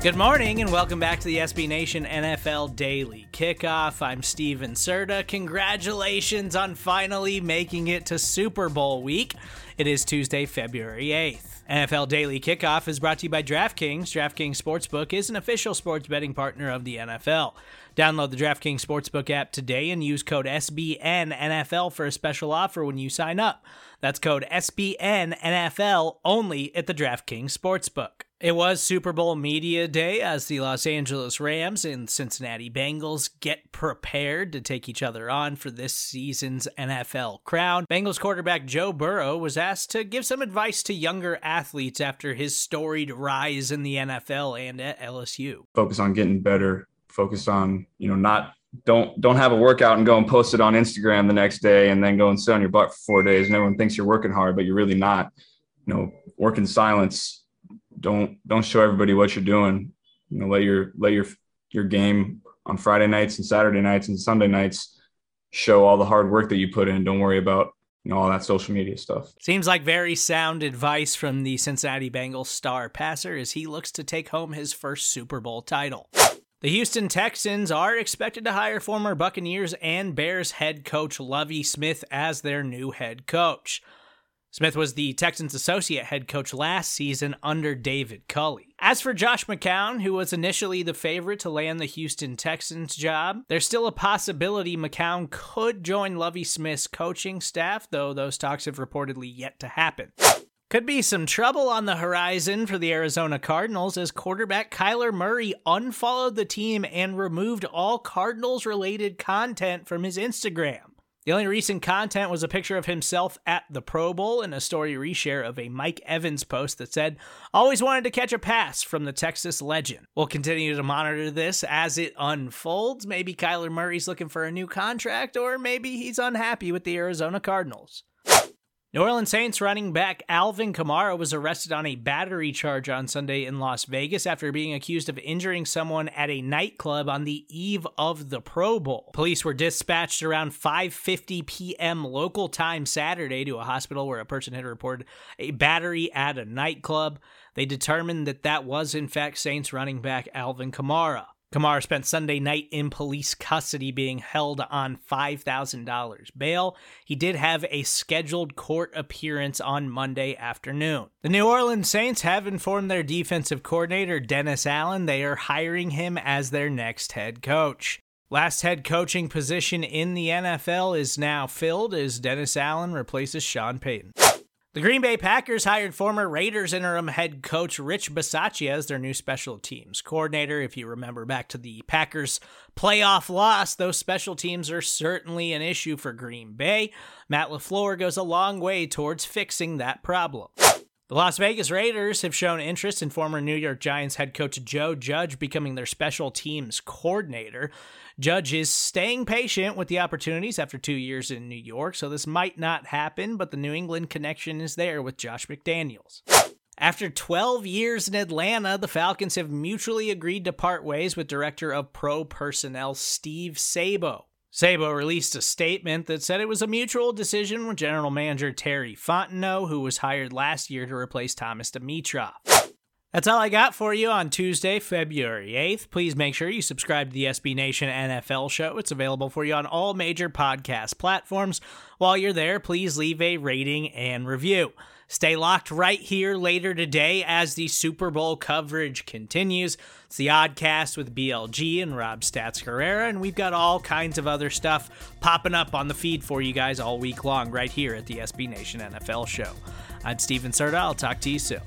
Good morning and welcome back to the SB Nation NFL Daily Kickoff. I'm Steven Serta. Congratulations on finally making it to Super Bowl week. It is Tuesday, February 8th. NFL Daily Kickoff is brought to you by DraftKings. DraftKings Sportsbook is an official sports betting partner of the NFL. Download the DraftKings Sportsbook app today and use code SBNNFL for a special offer when you sign up. That's code SBNNFL only at the DraftKings Sportsbook. It was Super Bowl Media Day as the Los Angeles Rams and Cincinnati Bengals get prepared to take each other on for this season's NFL crown. Bengals quarterback Joe Burrow was asked to give some advice to younger athletes after his storied rise in the NFL and at LSU. Focus on getting better, focus on, you know, not don't don't have a workout and go and post it on Instagram the next day and then go and sit on your butt for four days and everyone thinks you're working hard, but you're really not. You know, work in silence don't don't show everybody what you're doing. You know, let your let your your game on Friday nights and Saturday nights and Sunday nights show all the hard work that you put in. Don't worry about you know all that social media stuff. Seems like very sound advice from the Cincinnati Bengals star passer as he looks to take home his first Super Bowl title. The Houston Texans are expected to hire former Buccaneers and Bears head coach Lovie Smith as their new head coach. Smith was the Texans' associate head coach last season under David Culley. As for Josh McCown, who was initially the favorite to land the Houston Texans job, there's still a possibility McCown could join Lovie Smith's coaching staff, though those talks have reportedly yet to happen. Could be some trouble on the horizon for the Arizona Cardinals as quarterback Kyler Murray unfollowed the team and removed all Cardinals related content from his Instagram. The only recent content was a picture of himself at the Pro Bowl and a story reshare of a Mike Evans post that said, Always wanted to catch a pass from the Texas legend. We'll continue to monitor this as it unfolds. Maybe Kyler Murray's looking for a new contract, or maybe he's unhappy with the Arizona Cardinals. New Orleans Saints running back Alvin Kamara was arrested on a battery charge on Sunday in Las Vegas after being accused of injuring someone at a nightclub on the eve of the Pro Bowl. Police were dispatched around 5:50 p.m. local time Saturday to a hospital where a person had reported a battery at a nightclub. They determined that that was in fact Saints running back Alvin Kamara. Kamara spent Sunday night in police custody being held on $5,000 bail. He did have a scheduled court appearance on Monday afternoon. The New Orleans Saints have informed their defensive coordinator, Dennis Allen, they are hiring him as their next head coach. Last head coaching position in the NFL is now filled as Dennis Allen replaces Sean Payton. The Green Bay Packers hired former Raiders interim head coach Rich Bisaccia as their new special teams coordinator. If you remember back to the Packers playoff loss, those special teams are certainly an issue for Green Bay. Matt LaFleur goes a long way towards fixing that problem. The Las Vegas Raiders have shown interest in former New York Giants head coach Joe Judge becoming their special teams coordinator. Judge is staying patient with the opportunities after two years in New York, so this might not happen, but the New England connection is there with Josh McDaniels. After 12 years in Atlanta, the Falcons have mutually agreed to part ways with Director of Pro Personnel Steve Sabo. Sabo released a statement that said it was a mutual decision with General Manager Terry Fontenot, who was hired last year to replace Thomas Dimitroff. That's all I got for you on Tuesday, February 8th. Please make sure you subscribe to the SB Nation NFL show. It's available for you on all major podcast platforms. While you're there, please leave a rating and review. Stay locked right here later today as the Super Bowl coverage continues. It's the Oddcast with BLG and Rob Stats Herrera, and we've got all kinds of other stuff popping up on the feed for you guys all week long right here at the SB Nation NFL show. I'm Steven Serta. I'll talk to you soon.